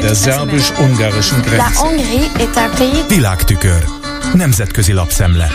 der szerbus-ungarischen Grenze. Világtükör. Nemzetközi lapszemle.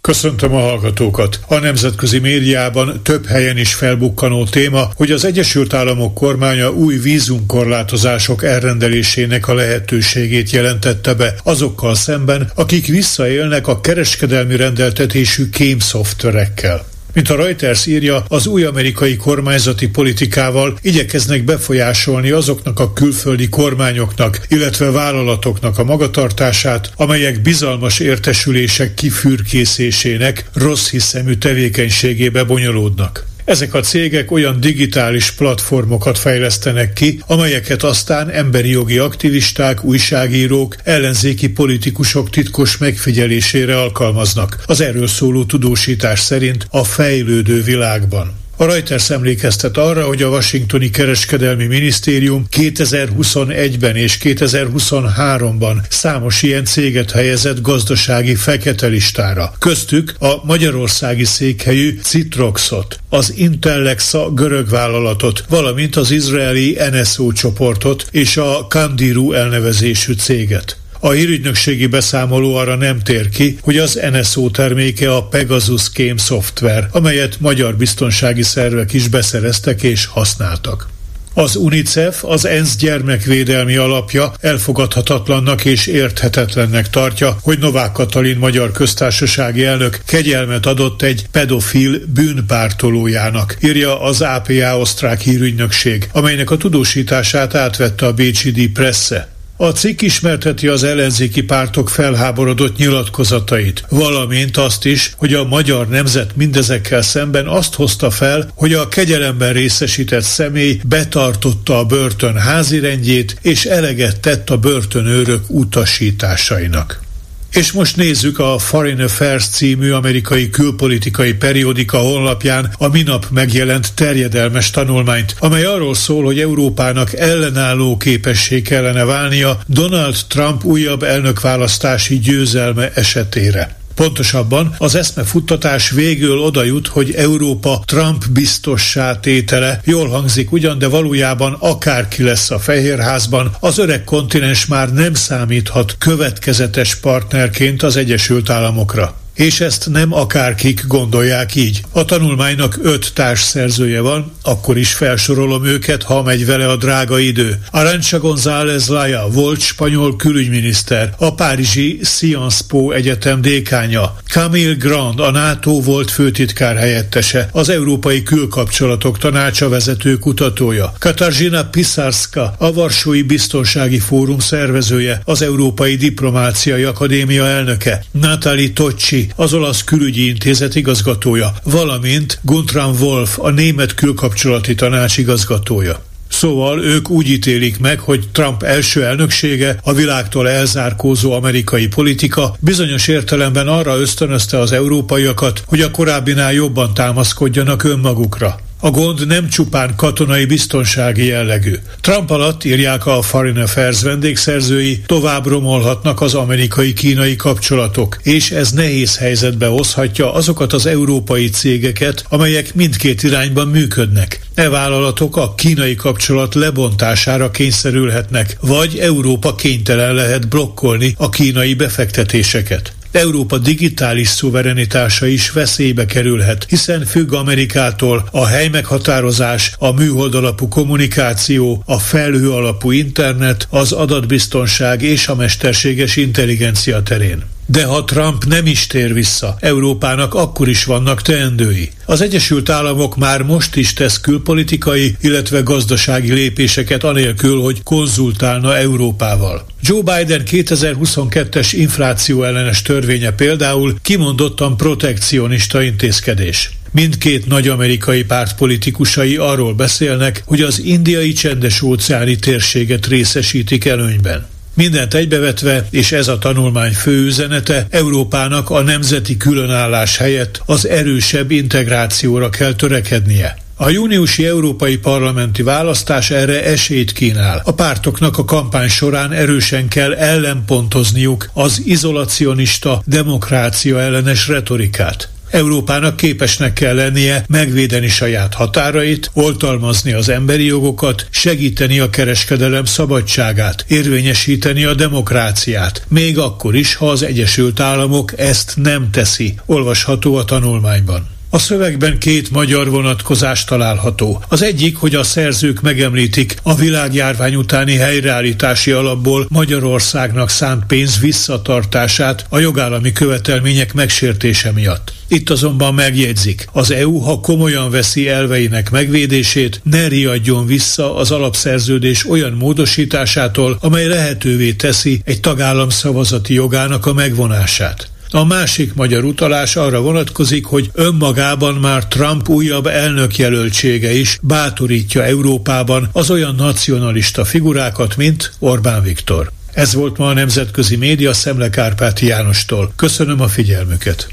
Köszöntöm a hallgatókat! A nemzetközi médiában több helyen is felbukkanó téma, hogy az Egyesült Államok kormánya új vízumkorlátozások elrendelésének a lehetőségét jelentette be azokkal szemben, akik visszaélnek a kereskedelmi rendeltetésű kémszoftverekkel. Mint a Reuters írja, az új amerikai kormányzati politikával igyekeznek befolyásolni azoknak a külföldi kormányoknak, illetve vállalatoknak a magatartását, amelyek bizalmas értesülések kifürkészésének rossz hiszemű tevékenységébe bonyolódnak. Ezek a cégek olyan digitális platformokat fejlesztenek ki, amelyeket aztán emberi jogi aktivisták, újságírók, ellenzéki politikusok titkos megfigyelésére alkalmaznak, az erről szóló tudósítás szerint a fejlődő világban. A Reuters emlékeztet arra, hogy a Washingtoni Kereskedelmi Minisztérium 2021-ben és 2023-ban számos ilyen céget helyezett gazdasági fekete listára. Köztük a magyarországi székhelyű Citroxot, az Intellexa görög vállalatot, valamint az izraeli NSO csoportot és a Kandiru elnevezésű céget. A hírügynökségi beszámoló arra nem tér ki, hogy az NSO terméke a Pegasus Game szoftver, amelyet magyar biztonsági szervek is beszereztek és használtak. Az UNICEF, az ENSZ gyermekvédelmi alapja elfogadhatatlannak és érthetetlennek tartja, hogy Novák Katalin magyar köztársasági elnök kegyelmet adott egy pedofil bűnpártolójának, írja az APA osztrák hírügynökség, amelynek a tudósítását átvette a Die Presse. A cikk ismerteti az ellenzéki pártok felháborodott nyilatkozatait, valamint azt is, hogy a magyar nemzet mindezekkel szemben azt hozta fel, hogy a kegyelemben részesített személy betartotta a börtön házirendjét és eleget tett a börtönőrök utasításainak. És most nézzük a Foreign Affairs című amerikai külpolitikai periódika honlapján a minap megjelent terjedelmes tanulmányt, amely arról szól, hogy Európának ellenálló képessé kellene válnia Donald Trump újabb elnökválasztási győzelme esetére. Pontosabban az eszmefuttatás végül oda jut, hogy Európa Trump biztossá tétele. Jól hangzik ugyan, de valójában akárki lesz a Fehérházban, az öreg kontinens már nem számíthat következetes partnerként az Egyesült Államokra és ezt nem akárkik gondolják így. A tanulmánynak öt társszerzője van, akkor is felsorolom őket, ha megy vele a drága idő. Arancha González Laya volt spanyol külügyminiszter, a Párizsi Sciences Po Egyetem dékánya. Camille Grand, a NATO volt főtitkár helyettese, az Európai Külkapcsolatok Tanácsa vezető kutatója. Katarzyna Pisarska, a Varsói Biztonsági Fórum szervezője, az Európai Diplomáciai Akadémia elnöke. Natalie Tocci, az olasz külügyi intézet igazgatója, valamint Guntram Wolf, a német külkapcsolati tanács igazgatója. Szóval ők úgy ítélik meg, hogy Trump első elnöksége, a világtól elzárkózó amerikai politika bizonyos értelemben arra ösztönözte az európaiakat, hogy a korábbinál jobban támaszkodjanak önmagukra. A gond nem csupán katonai biztonsági jellegű. Trump alatt írják a Foreign Affairs vendégszerzői, tovább romolhatnak az amerikai-kínai kapcsolatok, és ez nehéz helyzetbe hozhatja azokat az európai cégeket, amelyek mindkét irányban működnek. E vállalatok a kínai kapcsolat lebontására kényszerülhetnek, vagy Európa kénytelen lehet blokkolni a kínai befektetéseket. Európa digitális szuverenitása is veszélybe kerülhet, hiszen függ Amerikától a helymeghatározás, a műhold alapú kommunikáció, a felhő alapú internet, az adatbiztonság és a mesterséges intelligencia terén. De ha Trump nem is tér vissza, Európának akkor is vannak teendői. Az Egyesült Államok már most is tesz külpolitikai, illetve gazdasági lépéseket anélkül, hogy konzultálna Európával. Joe Biden 2022-es infláció ellenes törvénye például kimondottan protekcionista intézkedés. Mindkét nagy amerikai párt politikusai arról beszélnek, hogy az indiai csendes óceáni térséget részesítik előnyben. Mindent egybevetve, és ez a tanulmány fő üzenete, Európának a nemzeti különállás helyett az erősebb integrációra kell törekednie. A júniusi európai parlamenti választás erre esélyt kínál. A pártoknak a kampány során erősen kell ellenpontozniuk az izolacionista demokrácia ellenes retorikát. Európának képesnek kell lennie megvédeni saját határait, oltalmazni az emberi jogokat, segíteni a kereskedelem szabadságát, érvényesíteni a demokráciát, még akkor is, ha az Egyesült Államok ezt nem teszi, olvasható a tanulmányban. A szövegben két magyar vonatkozás található. Az egyik, hogy a szerzők megemlítik a világjárvány utáni helyreállítási alapból Magyarországnak szánt pénz visszatartását a jogállami követelmények megsértése miatt. Itt azonban megjegyzik, az EU, ha komolyan veszi elveinek megvédését, ne riadjon vissza az alapszerződés olyan módosításától, amely lehetővé teszi egy tagállam szavazati jogának a megvonását. A másik magyar utalás arra vonatkozik, hogy önmagában már Trump újabb elnökjelöltsége is bátorítja Európában az olyan nacionalista figurákat, mint Orbán Viktor. Ez volt ma a Nemzetközi Média Szemle Kárpáti Jánostól. Köszönöm a figyelmüket!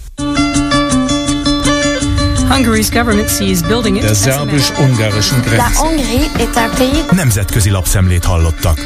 Hungary's government sees building Der szerbus-ungarischen Grenze. Nemzetközi lapszemlét hallottak.